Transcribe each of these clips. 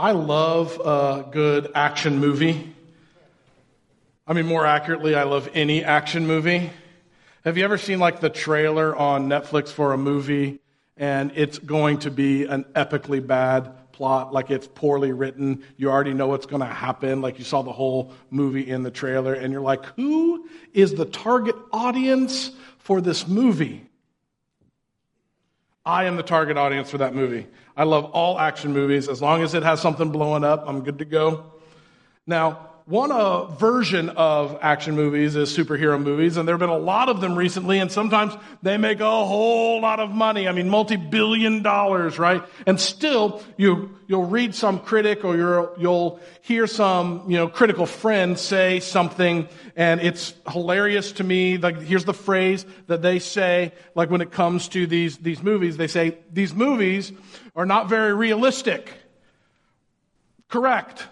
I love a good action movie. I mean, more accurately, I love any action movie. Have you ever seen like the trailer on Netflix for a movie and it's going to be an epically bad plot, like it's poorly written. You already know what's going to happen. Like you saw the whole movie in the trailer, and you're like, who is the target audience for this movie? I am the target audience for that movie. I love all action movies. As long as it has something blowing up, I'm good to go. Now, one uh, version of action movies is superhero movies, and there have been a lot of them recently, and sometimes they make a whole lot of money. I mean, multi-billion dollars, right? And still, you, you'll read some critic or you you'll hear some, you know, critical friend say something, and it's hilarious to me. Like, here's the phrase that they say, like when it comes to these, these movies, they say, these movies are not very realistic. Correct.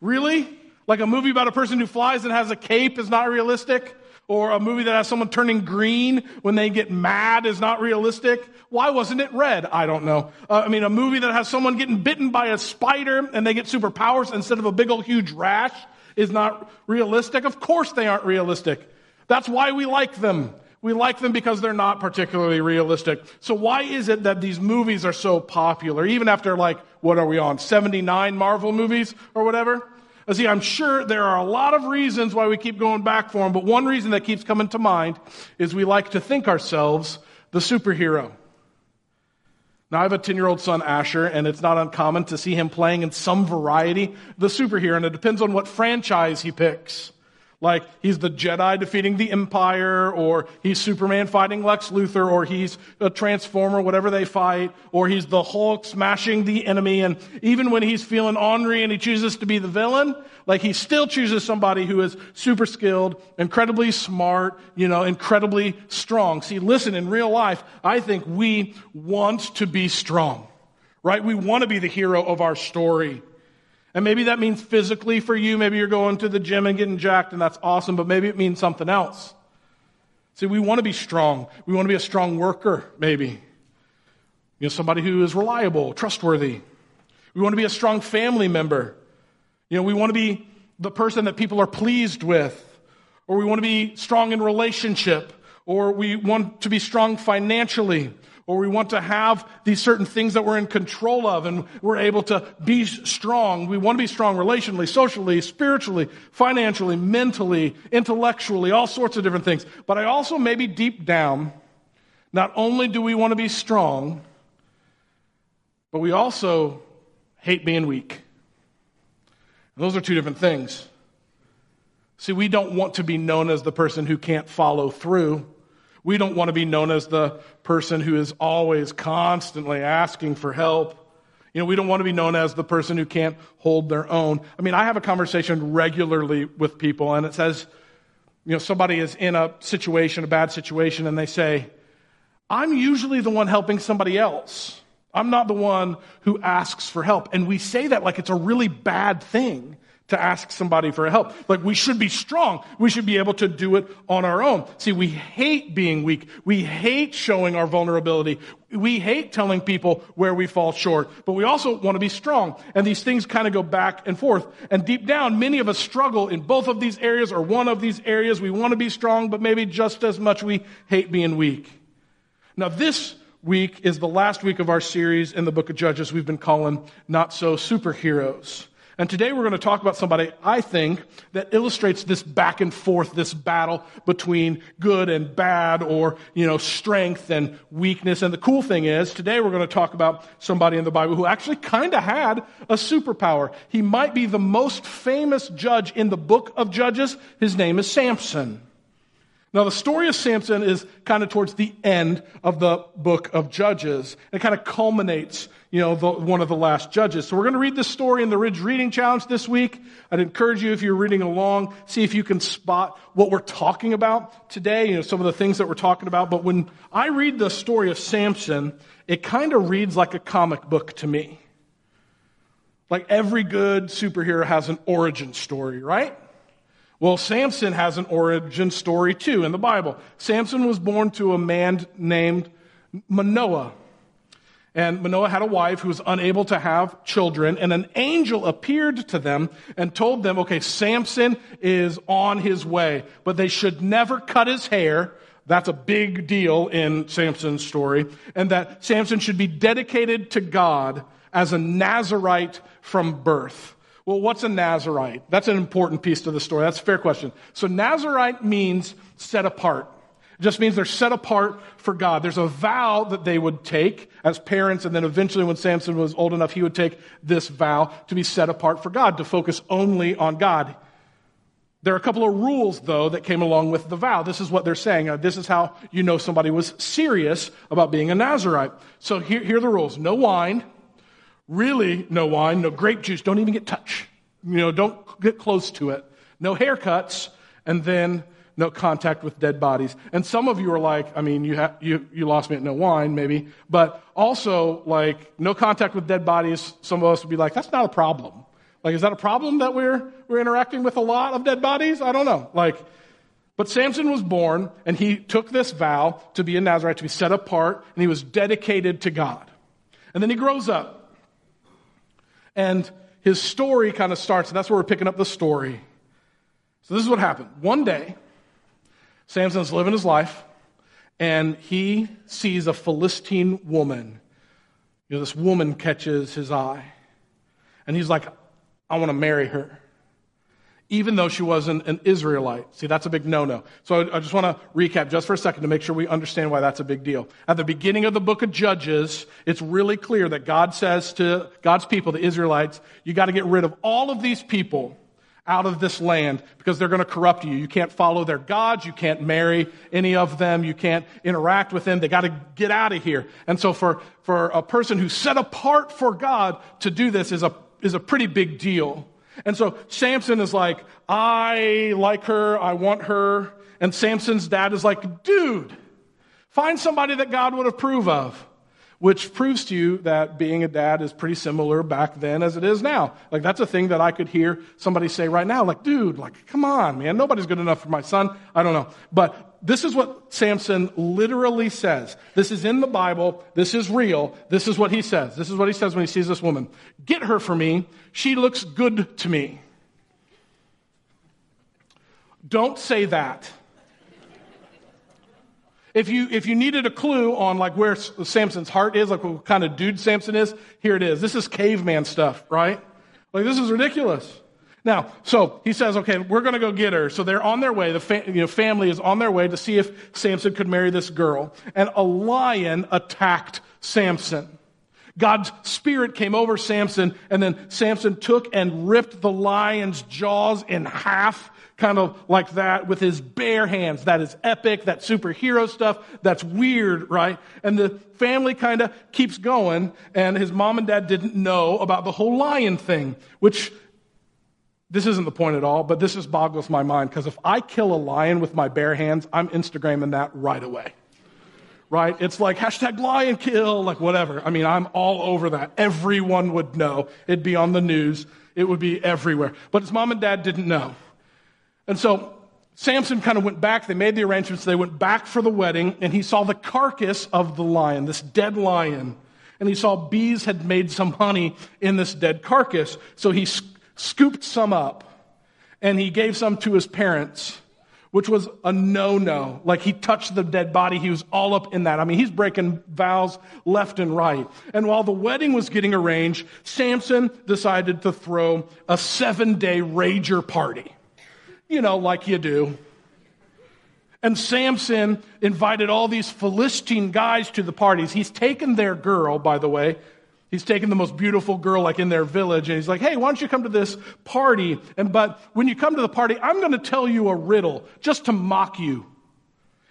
Really? Like a movie about a person who flies and has a cape is not realistic. Or a movie that has someone turning green when they get mad is not realistic. Why wasn't it red? I don't know. Uh, I mean, a movie that has someone getting bitten by a spider and they get superpowers instead of a big old huge rash is not realistic. Of course they aren't realistic. That's why we like them. We like them because they're not particularly realistic. So why is it that these movies are so popular? Even after like, what are we on? 79 Marvel movies or whatever? See, I'm sure there are a lot of reasons why we keep going back for them, but one reason that keeps coming to mind is we like to think ourselves the superhero. Now, I have a 10 year old son, Asher, and it's not uncommon to see him playing in some variety the superhero, and it depends on what franchise he picks. Like he's the Jedi defeating the Empire, or he's Superman fighting Lex Luthor, or he's a Transformer, whatever they fight, or he's the Hulk smashing the enemy. And even when he's feeling ornery and he chooses to be the villain, like he still chooses somebody who is super skilled, incredibly smart, you know, incredibly strong. See, listen, in real life, I think we want to be strong, right? We want to be the hero of our story. And maybe that means physically for you. Maybe you're going to the gym and getting jacked, and that's awesome, but maybe it means something else. See, we want to be strong. We want to be a strong worker, maybe. You know, somebody who is reliable, trustworthy. We want to be a strong family member. You know, we want to be the person that people are pleased with. Or we want to be strong in relationship. Or we want to be strong financially or we want to have these certain things that we're in control of and we're able to be strong. We want to be strong relationally, socially, spiritually, financially, mentally, intellectually, all sorts of different things. But I also maybe deep down, not only do we want to be strong, but we also hate being weak. Those are two different things. See, we don't want to be known as the person who can't follow through. We don't want to be known as the person who is always constantly asking for help. You know, we don't want to be known as the person who can't hold their own. I mean, I have a conversation regularly with people, and it says, you know, somebody is in a situation, a bad situation, and they say, I'm usually the one helping somebody else. I'm not the one who asks for help. And we say that like it's a really bad thing to ask somebody for help. Like we should be strong. We should be able to do it on our own. See, we hate being weak. We hate showing our vulnerability. We hate telling people where we fall short, but we also want to be strong. And these things kind of go back and forth. And deep down, many of us struggle in both of these areas or one of these areas. We want to be strong, but maybe just as much we hate being weak. Now, this week is the last week of our series in the book of Judges we've been calling Not So Superheroes. And today we're going to talk about somebody, I think, that illustrates this back and forth, this battle between good and bad or, you know, strength and weakness. And the cool thing is, today we're going to talk about somebody in the Bible who actually kind of had a superpower. He might be the most famous judge in the book of Judges. His name is Samson. Now, the story of Samson is kind of towards the end of the book of Judges. It kind of culminates, you know, the, one of the last Judges. So we're going to read this story in the Ridge Reading Challenge this week. I'd encourage you, if you're reading along, see if you can spot what we're talking about today, you know, some of the things that we're talking about. But when I read the story of Samson, it kind of reads like a comic book to me. Like every good superhero has an origin story, right? Well, Samson has an origin story too in the Bible. Samson was born to a man named Manoah. And Manoah had a wife who was unable to have children, and an angel appeared to them and told them, okay, Samson is on his way, but they should never cut his hair. That's a big deal in Samson's story. And that Samson should be dedicated to God as a Nazarite from birth. Well, what's a Nazarite? That's an important piece to the story. That's a fair question. So Nazarite means set apart. It just means they're set apart for God. There's a vow that they would take as parents, and then eventually, when Samson was old enough, he would take this vow to be set apart for God, to focus only on God. There are a couple of rules, though, that came along with the vow. This is what they're saying. Uh, this is how you know somebody was serious about being a Nazarite. So here, here are the rules no wine, really no wine, no grape juice, don't even get touched. You know, don't get close to it. No haircuts, and then no contact with dead bodies. And some of you are like, I mean, you, ha- you, you lost me at no wine, maybe, but also like no contact with dead bodies. Some of us would be like, that's not a problem. Like, is that a problem that we're, we're interacting with a lot of dead bodies? I don't know. Like, but Samson was born and he took this vow to be a Nazarite, to be set apart, and he was dedicated to God. And then he grows up. And his story kind of starts, and that's where we're picking up the story. So this is what happened. One day, Samson's living his life, and he sees a Philistine woman. You know, this woman catches his eye. And he's like, I want to marry her. Even though she wasn't an Israelite. See, that's a big no no. So I just want to recap just for a second to make sure we understand why that's a big deal. At the beginning of the book of Judges, it's really clear that God says to God's people, the Israelites, you got to get rid of all of these people out of this land because they're going to corrupt you. You can't follow their gods. You can't marry any of them. You can't interact with them. They got to get out of here. And so for, for a person who's set apart for God to do this is a, is a pretty big deal. And so Samson is like, I like her. I want her. And Samson's dad is like, dude, find somebody that God would approve of which proves to you that being a dad is pretty similar back then as it is now. Like, that's a thing that I could hear somebody say right now. Like, dude, like, come on, man. Nobody's good enough for my son. I don't know. But this is what Samson literally says. This is in the Bible. This is real. This is what he says. This is what he says when he sees this woman. Get her for me. She looks good to me. Don't say that. If you, if you needed a clue on like where Samson's heart is, like what kind of dude Samson is, here it is. This is caveman stuff, right? Like this is ridiculous. Now, so he says, okay, we're going to go get her. So they're on their way. The fa- you know, family is on their way to see if Samson could marry this girl. And a lion attacked Samson. God's spirit came over Samson, and then Samson took and ripped the lion's jaws in half kind of like that with his bare hands. That is epic. That superhero stuff. That's weird, right? And the family kind of keeps going, and his mom and dad didn't know about the whole lion thing, which this isn't the point at all, but this just boggles my mind because if I kill a lion with my bare hands, I'm Instagramming that right away. Right? It's like hashtag lion kill, like whatever. I mean, I'm all over that. Everyone would know. It'd be on the news. It would be everywhere. But his mom and dad didn't know. And so Samson kind of went back. They made the arrangements. They went back for the wedding, and he saw the carcass of the lion, this dead lion. And he saw bees had made some honey in this dead carcass. So he scooped some up, and he gave some to his parents, which was a no no. Like he touched the dead body, he was all up in that. I mean, he's breaking vows left and right. And while the wedding was getting arranged, Samson decided to throw a seven day rager party you know, like you do. And Samson invited all these Philistine guys to the parties. He's taken their girl, by the way. He's taken the most beautiful girl like in their village and he's like, "Hey, why don't you come to this party? And but when you come to the party, I'm going to tell you a riddle just to mock you.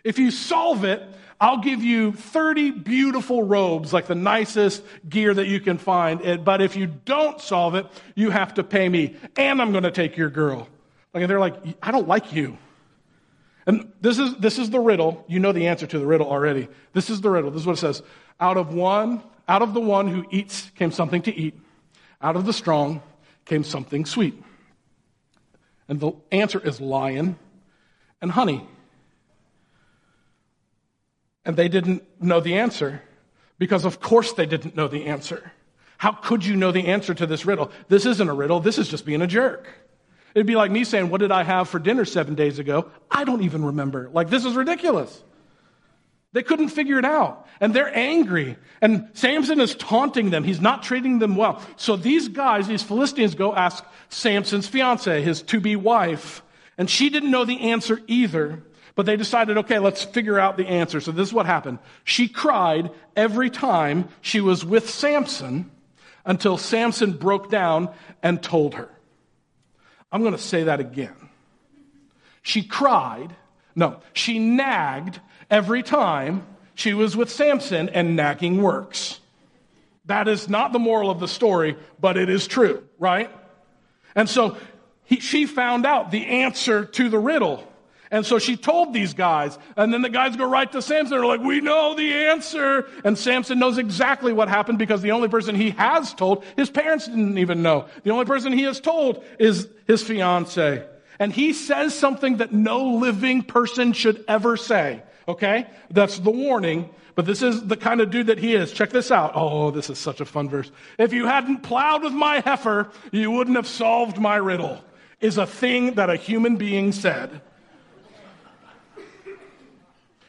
If you solve it, I'll give you 30 beautiful robes, like the nicest gear that you can find. But if you don't solve it, you have to pay me. And I'm going to take your girl. Like they're like, I don't like you. And this is, this is the riddle. You know the answer to the riddle already. This is the riddle. This is what it says. Out of one, out of the one who eats came something to eat. Out of the strong came something sweet. And the answer is lion and honey. And they didn't know the answer. Because of course they didn't know the answer. How could you know the answer to this riddle? This isn't a riddle. This is just being a jerk. It'd be like me saying, What did I have for dinner seven days ago? I don't even remember. Like, this is ridiculous. They couldn't figure it out. And they're angry. And Samson is taunting them. He's not treating them well. So these guys, these Philistines, go ask Samson's fiance, his to be wife. And she didn't know the answer either. But they decided, okay, let's figure out the answer. So this is what happened. She cried every time she was with Samson until Samson broke down and told her. I'm going to say that again. She cried, no, she nagged every time she was with Samson, and nagging works. That is not the moral of the story, but it is true, right? And so he, she found out the answer to the riddle. And so she told these guys, and then the guys go right to Samson. They're like, we know the answer. And Samson knows exactly what happened because the only person he has told, his parents didn't even know. The only person he has told is his fiance. And he says something that no living person should ever say. Okay? That's the warning. But this is the kind of dude that he is. Check this out. Oh, this is such a fun verse. If you hadn't plowed with my heifer, you wouldn't have solved my riddle, is a thing that a human being said.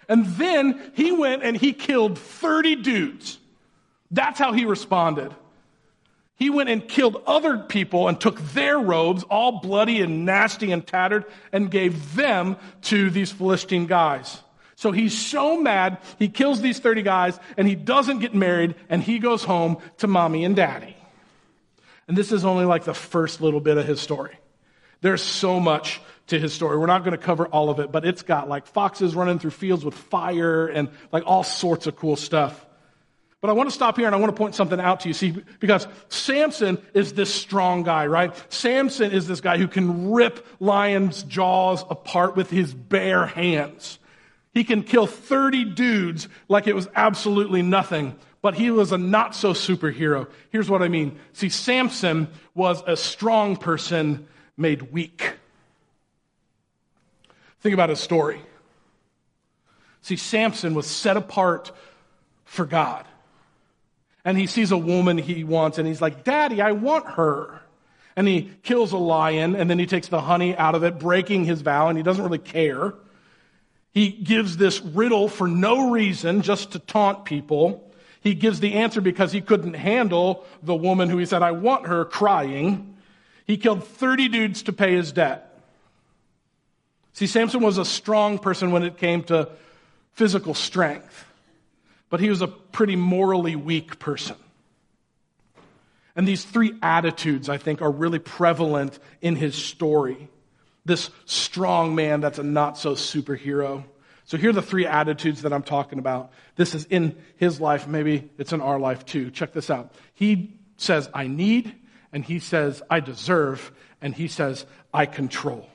And then he went and he killed 30 dudes. That's how he responded. He went and killed other people and took their robes, all bloody and nasty and tattered, and gave them to these Philistine guys. So he's so mad, he kills these 30 guys, and he doesn't get married, and he goes home to mommy and daddy. And this is only like the first little bit of his story. There's so much to his story. We're not going to cover all of it, but it's got like foxes running through fields with fire and like all sorts of cool stuff. But I want to stop here and I want to point something out to you. See, because Samson is this strong guy, right? Samson is this guy who can rip lions' jaws apart with his bare hands. He can kill 30 dudes like it was absolutely nothing, but he was a not so superhero. Here's what I mean. See, Samson was a strong person made weak. Think about his story. See, Samson was set apart for God. And he sees a woman he wants, and he's like, Daddy, I want her. And he kills a lion, and then he takes the honey out of it, breaking his vow, and he doesn't really care. He gives this riddle for no reason, just to taunt people. He gives the answer because he couldn't handle the woman who he said, I want her, crying. He killed 30 dudes to pay his debt. See, Samson was a strong person when it came to physical strength, but he was a pretty morally weak person. And these three attitudes, I think, are really prevalent in his story. This strong man that's a not so superhero. So here are the three attitudes that I'm talking about. This is in his life. Maybe it's in our life too. Check this out. He says, I need, and he says, I deserve, and he says, I control.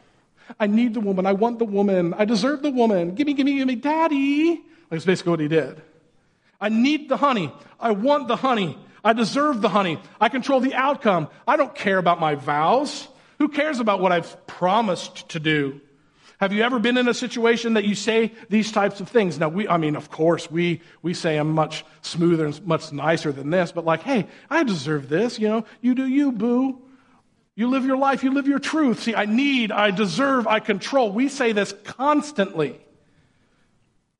I need the woman. I want the woman. I deserve the woman. Give me, give me, give me, daddy. That's basically what he did. I need the honey. I want the honey. I deserve the honey. I control the outcome. I don't care about my vows. Who cares about what I've promised to do? Have you ever been in a situation that you say these types of things? Now, we, I mean, of course, we, we say I'm much smoother and much nicer than this, but like, hey, I deserve this, you know, you do you, boo. You live your life, you live your truth. See, I need, I deserve, I control. We say this constantly.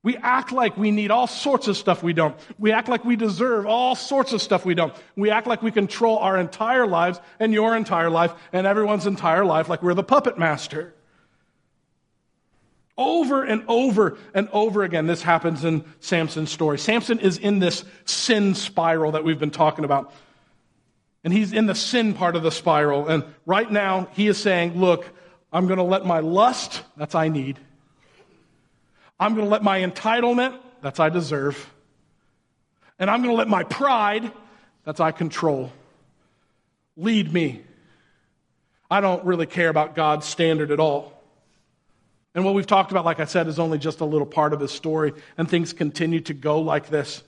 We act like we need all sorts of stuff we don't. We act like we deserve all sorts of stuff we don't. We act like we control our entire lives and your entire life and everyone's entire life like we're the puppet master. Over and over and over again, this happens in Samson's story. Samson is in this sin spiral that we've been talking about. And he's in the sin part of the spiral. And right now, he is saying, Look, I'm going to let my lust, that's I need. I'm going to let my entitlement, that's I deserve. And I'm going to let my pride, that's I control, lead me. I don't really care about God's standard at all. And what we've talked about, like I said, is only just a little part of his story, and things continue to go like this.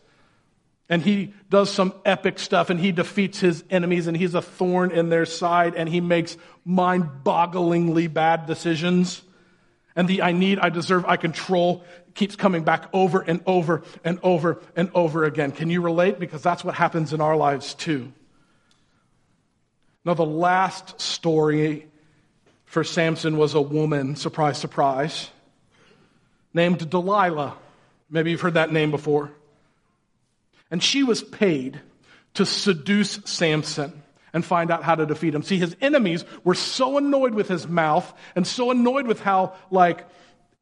And he does some epic stuff and he defeats his enemies and he's a thorn in their side and he makes mind bogglingly bad decisions. And the I need, I deserve, I control keeps coming back over and over and over and over again. Can you relate? Because that's what happens in our lives too. Now, the last story for Samson was a woman, surprise, surprise, named Delilah. Maybe you've heard that name before. And she was paid to seduce Samson and find out how to defeat him. See, his enemies were so annoyed with his mouth and so annoyed with how, like,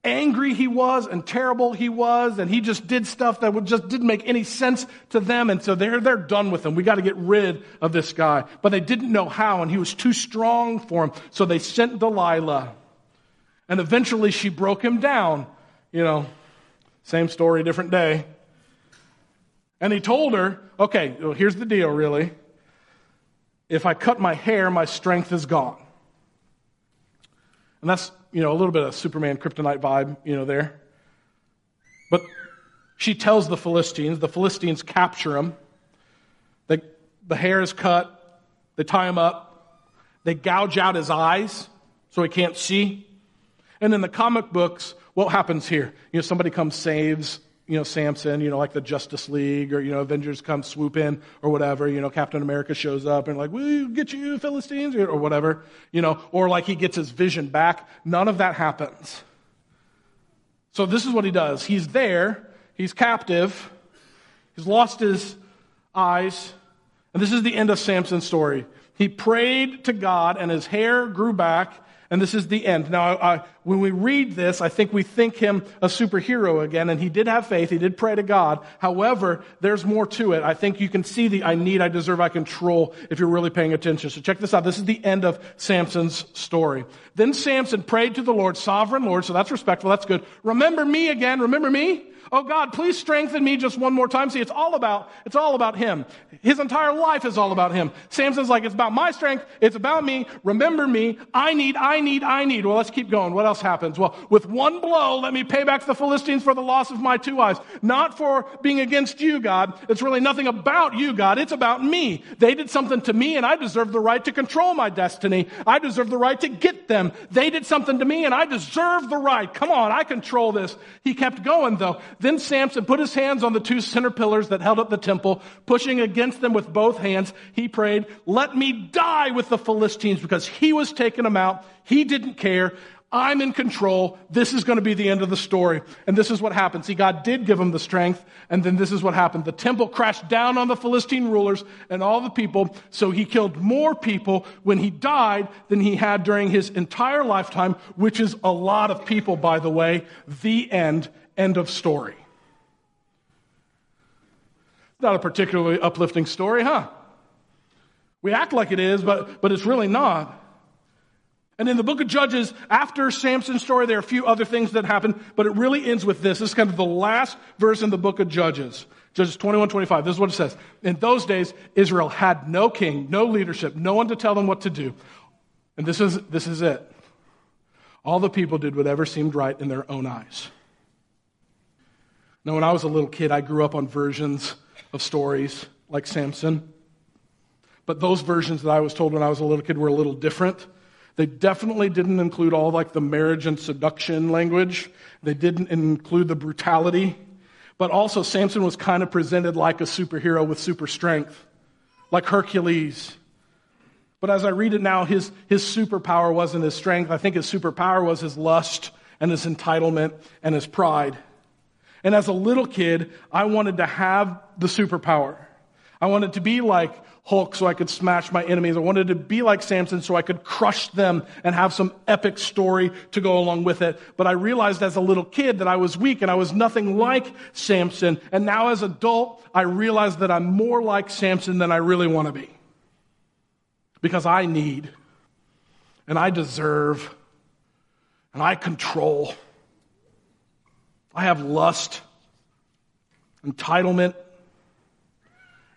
angry he was and terrible he was, and he just did stuff that just didn't make any sense to them, and so they're, they're done with him. We got to get rid of this guy. But they didn't know how, and he was too strong for him, so they sent Delilah. And eventually she broke him down. You know, same story, different day. And he told her, okay, well, here's the deal, really. If I cut my hair, my strength is gone. And that's, you know, a little bit of Superman kryptonite vibe, you know, there. But she tells the Philistines, the Philistines capture him. They, the hair is cut, they tie him up, they gouge out his eyes so he can't see. And in the comic books, what happens here? You know, somebody comes, saves you know, Samson, you know, like the Justice League or, you know, Avengers come swoop in or whatever, you know, Captain America shows up and like, we'll get you Philistines or whatever, you know, or like he gets his vision back. None of that happens. So this is what he does. He's there. He's captive. He's lost his eyes. And this is the end of Samson's story. He prayed to God and his hair grew back and this is the end. Now, I, when we read this, I think we think him a superhero again, and he did have faith. He did pray to God. However, there's more to it. I think you can see the I need, I deserve, I control if you're really paying attention. So check this out. This is the end of Samson's story. Then Samson prayed to the Lord, sovereign Lord, so that's respectful. That's good. Remember me again. Remember me? Oh God, please strengthen me just one more time. See, it's all about, it's all about him. His entire life is all about him. Samson's like, it's about my strength. It's about me. Remember me. I need, I need, I need. Well, let's keep going. What else happens? Well, with one blow, let me pay back the Philistines for the loss of my two eyes. Not for being against you, God. It's really nothing about you, God. It's about me. They did something to me and I deserve the right to control my destiny. I deserve the right to get them. They did something to me and I deserve the right. Come on, I control this. He kept going though. Then Samson put his hands on the two center pillars that held up the temple, pushing against them with both hands. He prayed, let me die with the Philistines because he was taking them out. He didn't care. I'm in control. This is going to be the end of the story. And this is what happened. See, God did give him the strength. And then this is what happened. The temple crashed down on the Philistine rulers and all the people. So he killed more people when he died than he had during his entire lifetime, which is a lot of people, by the way. The end. End of story. Not a particularly uplifting story, huh? We act like it is, but, but it's really not. And in the book of Judges, after Samson's story, there are a few other things that happen, but it really ends with this. This is kind of the last verse in the book of Judges. Judges 21, 25. This is what it says. In those days, Israel had no king, no leadership, no one to tell them what to do. And this is, this is it. All the people did whatever seemed right in their own eyes. Now, when I was a little kid, I grew up on versions of stories like Samson. But those versions that I was told when I was a little kid were a little different. They definitely didn't include all like the marriage and seduction language. They didn't include the brutality. But also, Samson was kind of presented like a superhero with super strength, like Hercules. But as I read it now, his, his superpower wasn't his strength. I think his superpower was his lust and his entitlement and his pride. And as a little kid, I wanted to have the superpower. I wanted to be like Hulk so I could smash my enemies. I wanted to be like Samson so I could crush them and have some epic story to go along with it. But I realized as a little kid that I was weak and I was nothing like Samson. And now as adult, I realize that I'm more like Samson than I really want to be. Because I need and I deserve and I control I have lust, entitlement,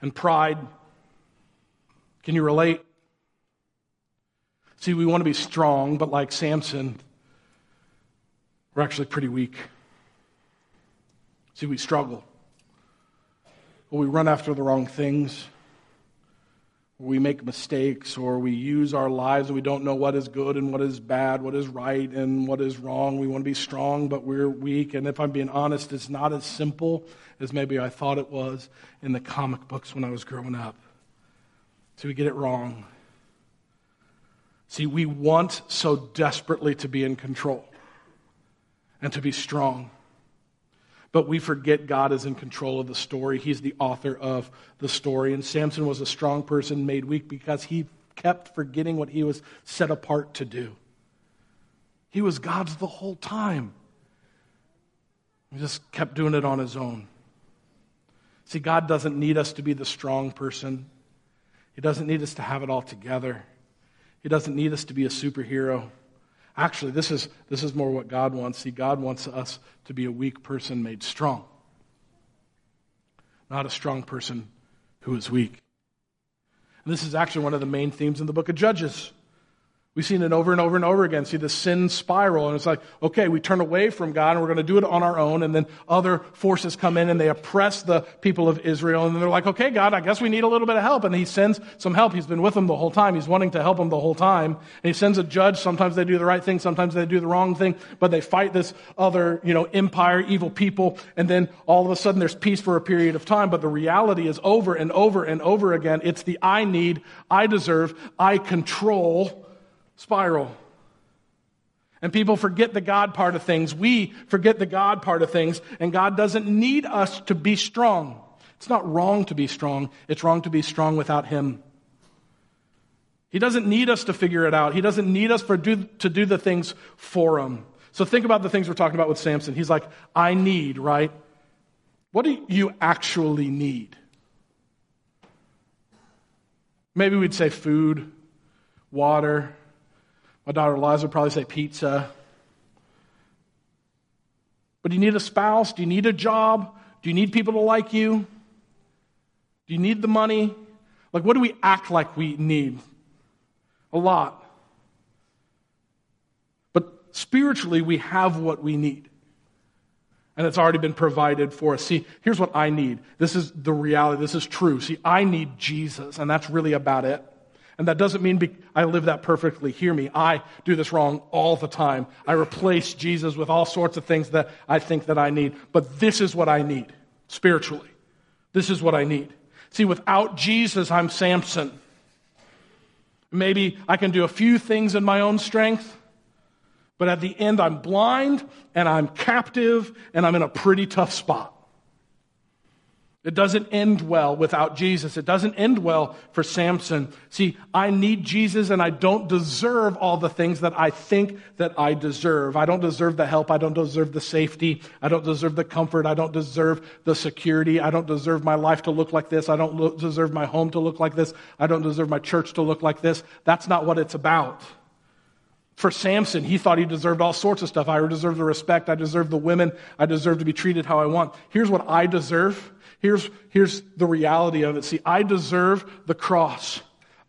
and pride. Can you relate? See, we want to be strong, but like Samson, we're actually pretty weak. See, we struggle. Well, we run after the wrong things. We make mistakes or we use our lives and we don't know what is good and what is bad, what is right and what is wrong. We want to be strong, but we're weak. And if I'm being honest, it's not as simple as maybe I thought it was in the comic books when I was growing up. So we get it wrong. See, we want so desperately to be in control and to be strong. But we forget God is in control of the story. He's the author of the story. And Samson was a strong person made weak because he kept forgetting what he was set apart to do. He was God's the whole time. He just kept doing it on his own. See, God doesn't need us to be the strong person, He doesn't need us to have it all together, He doesn't need us to be a superhero. Actually, this is, this is more what God wants. See, God wants us to be a weak person made strong, not a strong person who is weak. And this is actually one of the main themes in the book of Judges. We've seen it over and over and over again. See the sin spiral. And it's like, okay, we turn away from God and we're going to do it on our own. And then other forces come in and they oppress the people of Israel. And then they're like, okay, God, I guess we need a little bit of help. And he sends some help. He's been with them the whole time. He's wanting to help them the whole time. And he sends a judge. Sometimes they do the right thing. Sometimes they do the wrong thing. But they fight this other, you know, empire, evil people. And then all of a sudden there's peace for a period of time. But the reality is over and over and over again. It's the I need, I deserve, I control spiral. And people forget the God part of things. We forget the God part of things, and God doesn't need us to be strong. It's not wrong to be strong, it's wrong to be strong without Him. He doesn't need us to figure it out. He doesn't need us for do, to do the things for Him. So think about the things we're talking about with Samson. He's like, I need, right? What do you actually need? Maybe we'd say food, water, my daughter Liza would probably say pizza. But do you need a spouse? Do you need a job? Do you need people to like you? Do you need the money? Like, what do we act like we need? A lot. But spiritually, we have what we need. And it's already been provided for us. See, here's what I need. This is the reality. This is true. See, I need Jesus, and that's really about it. And that doesn't mean be- I live that perfectly. Hear me. I do this wrong all the time. I replace Jesus with all sorts of things that I think that I need. But this is what I need spiritually. This is what I need. See, without Jesus, I'm Samson. Maybe I can do a few things in my own strength, but at the end, I'm blind and I'm captive and I'm in a pretty tough spot. It doesn't end well without Jesus. It doesn't end well for Samson. See, I need Jesus and I don't deserve all the things that I think that I deserve. I don't deserve the help. I don't deserve the safety. I don't deserve the comfort. I don't deserve the security. I don't deserve my life to look like this. I don't look, deserve my home to look like this. I don't deserve my church to look like this. That's not what it's about. For Samson, he thought he deserved all sorts of stuff. I deserve the respect. I deserve the women. I deserve to be treated how I want. Here's what I deserve. Here's, here's the reality of it. See, I deserve the cross.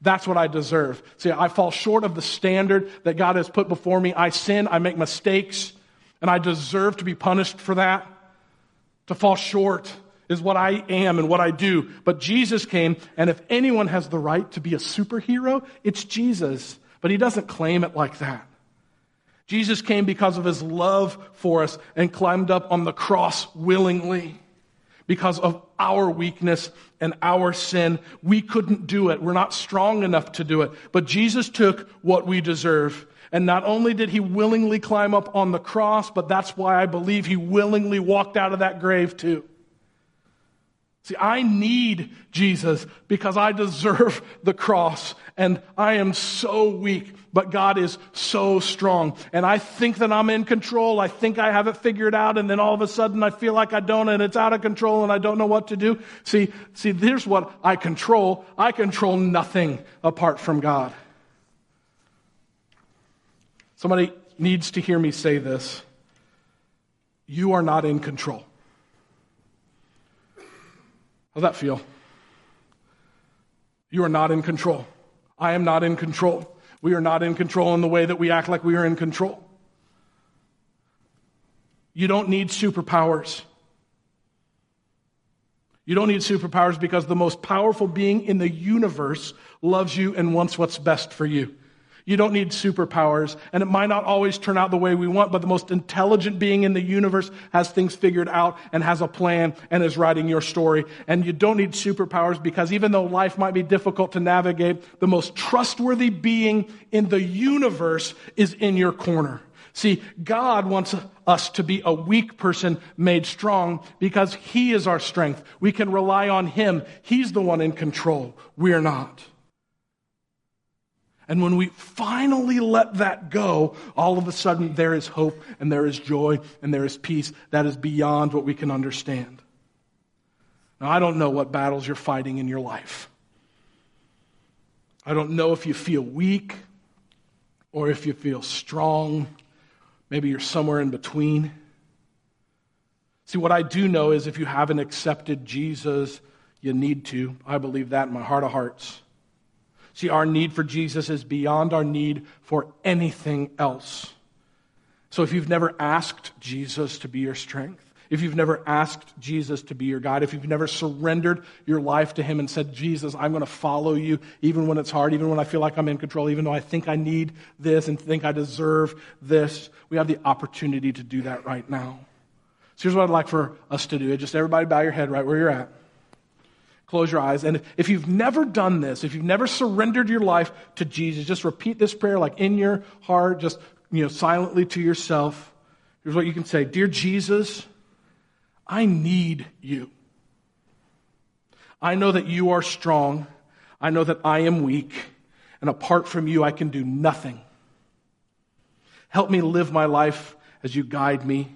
That's what I deserve. See, I fall short of the standard that God has put before me. I sin, I make mistakes, and I deserve to be punished for that. To fall short is what I am and what I do. But Jesus came, and if anyone has the right to be a superhero, it's Jesus. But he doesn't claim it like that. Jesus came because of his love for us and climbed up on the cross willingly because of our weakness and our sin. We couldn't do it. We're not strong enough to do it. But Jesus took what we deserve. And not only did he willingly climb up on the cross, but that's why I believe he willingly walked out of that grave too. See, I need Jesus because I deserve the cross and I am so weak, but God is so strong. And I think that I'm in control. I think I have it figured out. And then all of a sudden I feel like I don't and it's out of control and I don't know what to do. See, see, here's what I control. I control nothing apart from God. Somebody needs to hear me say this. You are not in control. How's that feel? You are not in control. I am not in control. We are not in control in the way that we act like we are in control. You don't need superpowers. You don't need superpowers because the most powerful being in the universe loves you and wants what's best for you. You don't need superpowers, and it might not always turn out the way we want, but the most intelligent being in the universe has things figured out and has a plan and is writing your story. And you don't need superpowers because even though life might be difficult to navigate, the most trustworthy being in the universe is in your corner. See, God wants us to be a weak person made strong because He is our strength. We can rely on Him. He's the one in control. We're not. And when we finally let that go, all of a sudden there is hope and there is joy and there is peace that is beyond what we can understand. Now, I don't know what battles you're fighting in your life. I don't know if you feel weak or if you feel strong. Maybe you're somewhere in between. See, what I do know is if you haven't accepted Jesus, you need to. I believe that in my heart of hearts. See, our need for Jesus is beyond our need for anything else. So if you've never asked Jesus to be your strength, if you've never asked Jesus to be your God, if you've never surrendered your life to Him and said, Jesus, I'm going to follow you even when it's hard, even when I feel like I'm in control, even though I think I need this and think I deserve this, we have the opportunity to do that right now. So here's what I'd like for us to do. Just everybody bow your head right where you're at. Close your eyes. And if you've never done this, if you've never surrendered your life to Jesus, just repeat this prayer like in your heart, just you know, silently to yourself. Here's what you can say Dear Jesus, I need you. I know that you are strong. I know that I am weak. And apart from you, I can do nothing. Help me live my life as you guide me.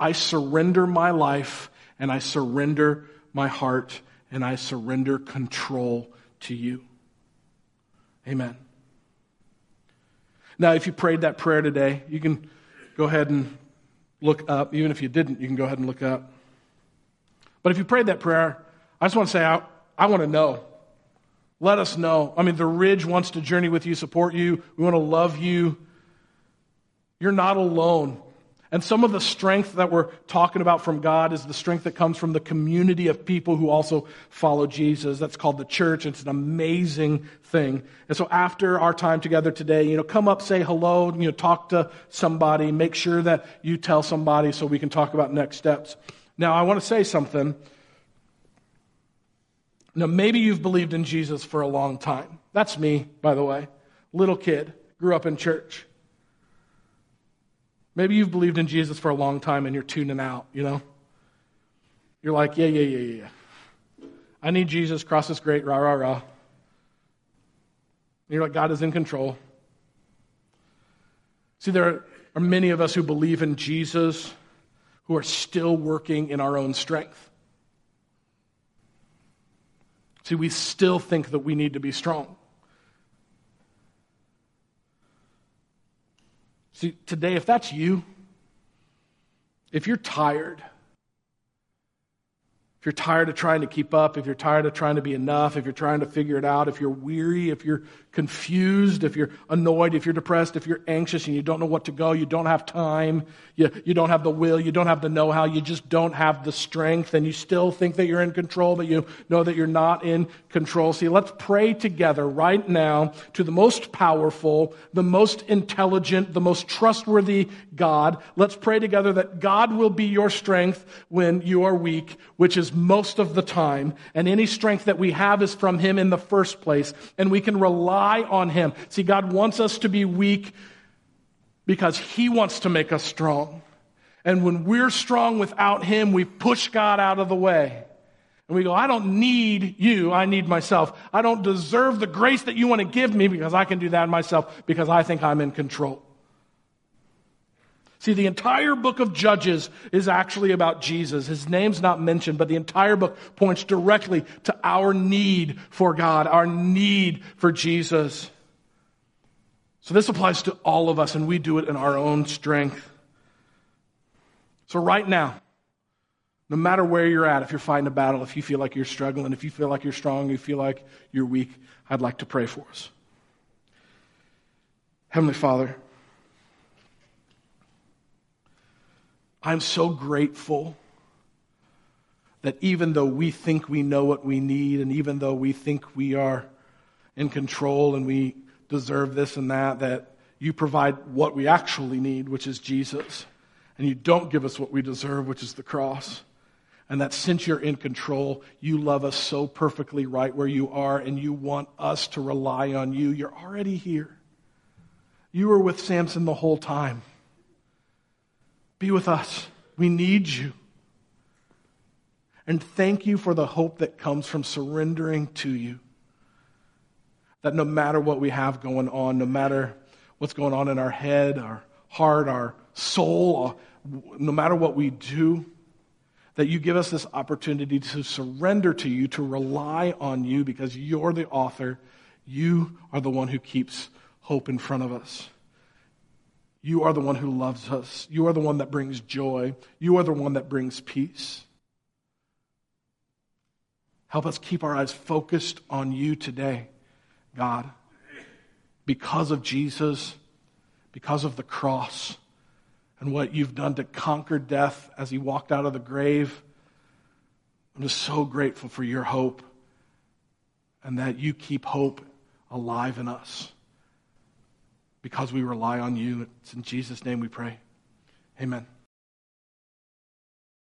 I surrender my life and I surrender my heart and I surrender control to you. Amen. Now, if you prayed that prayer today, you can go ahead and look up. Even if you didn't, you can go ahead and look up. But if you prayed that prayer, I just want to say, I, I want to know. Let us know. I mean, the Ridge wants to journey with you, support you. We want to love you. You're not alone. And some of the strength that we're talking about from God is the strength that comes from the community of people who also follow Jesus. That's called the church. It's an amazing thing. And so after our time together today, you know, come up, say hello, you know, talk to somebody, make sure that you tell somebody so we can talk about next steps. Now, I want to say something. Now, maybe you've believed in Jesus for a long time. That's me, by the way. Little kid, grew up in church. Maybe you've believed in Jesus for a long time and you're tuning out, you know? You're like, yeah, yeah, yeah, yeah. I need Jesus, cross is great, rah, rah, rah. And you're like, God is in control. See, there are many of us who believe in Jesus who are still working in our own strength. See, we still think that we need to be strong. See, today, if that's you, if you're tired, if you're tired of trying to keep up, if you're tired of trying to be enough, if you're trying to figure it out, if you're weary, if you're confused, if you're annoyed, if you're depressed, if you're anxious and you don't know what to go, you don't have time, you, you don't have the will, you don't have the know how, you just don't have the strength, and you still think that you're in control, but you know that you're not in control. See, let's pray together right now to the most powerful, the most intelligent, the most trustworthy God. Let's pray together that God will be your strength when you are weak, which is most of the time. And any strength that we have is from Him in the first place. And we can rely on Him. See, God wants us to be weak because He wants to make us strong. And when we're strong without Him, we push God out of the way. And we go, I don't need you, I need myself. I don't deserve the grace that you want to give me because I can do that myself because I think I'm in control. See, the entire book of Judges is actually about Jesus. His name's not mentioned, but the entire book points directly to our need for God, our need for Jesus. So this applies to all of us, and we do it in our own strength. So, right now, no matter where you're at, if you're fighting a battle, if you feel like you're struggling, if you feel like you're strong, you feel like you're weak, I'd like to pray for us. Heavenly Father, I'm so grateful that even though we think we know what we need, and even though we think we are in control and we deserve this and that, that you provide what we actually need, which is Jesus. And you don't give us what we deserve, which is the cross. And that since you're in control, you love us so perfectly right where you are, and you want us to rely on you. You're already here. You were with Samson the whole time. Be with us. We need you. And thank you for the hope that comes from surrendering to you. That no matter what we have going on, no matter what's going on in our head, our heart, our soul, no matter what we do, that you give us this opportunity to surrender to you, to rely on you, because you're the author. You are the one who keeps hope in front of us. You are the one who loves us. You are the one that brings joy. You are the one that brings peace. Help us keep our eyes focused on you today, God, because of Jesus, because of the cross, and what you've done to conquer death as he walked out of the grave. I'm just so grateful for your hope and that you keep hope alive in us because we rely on you. It's in Jesus' name we pray. Amen.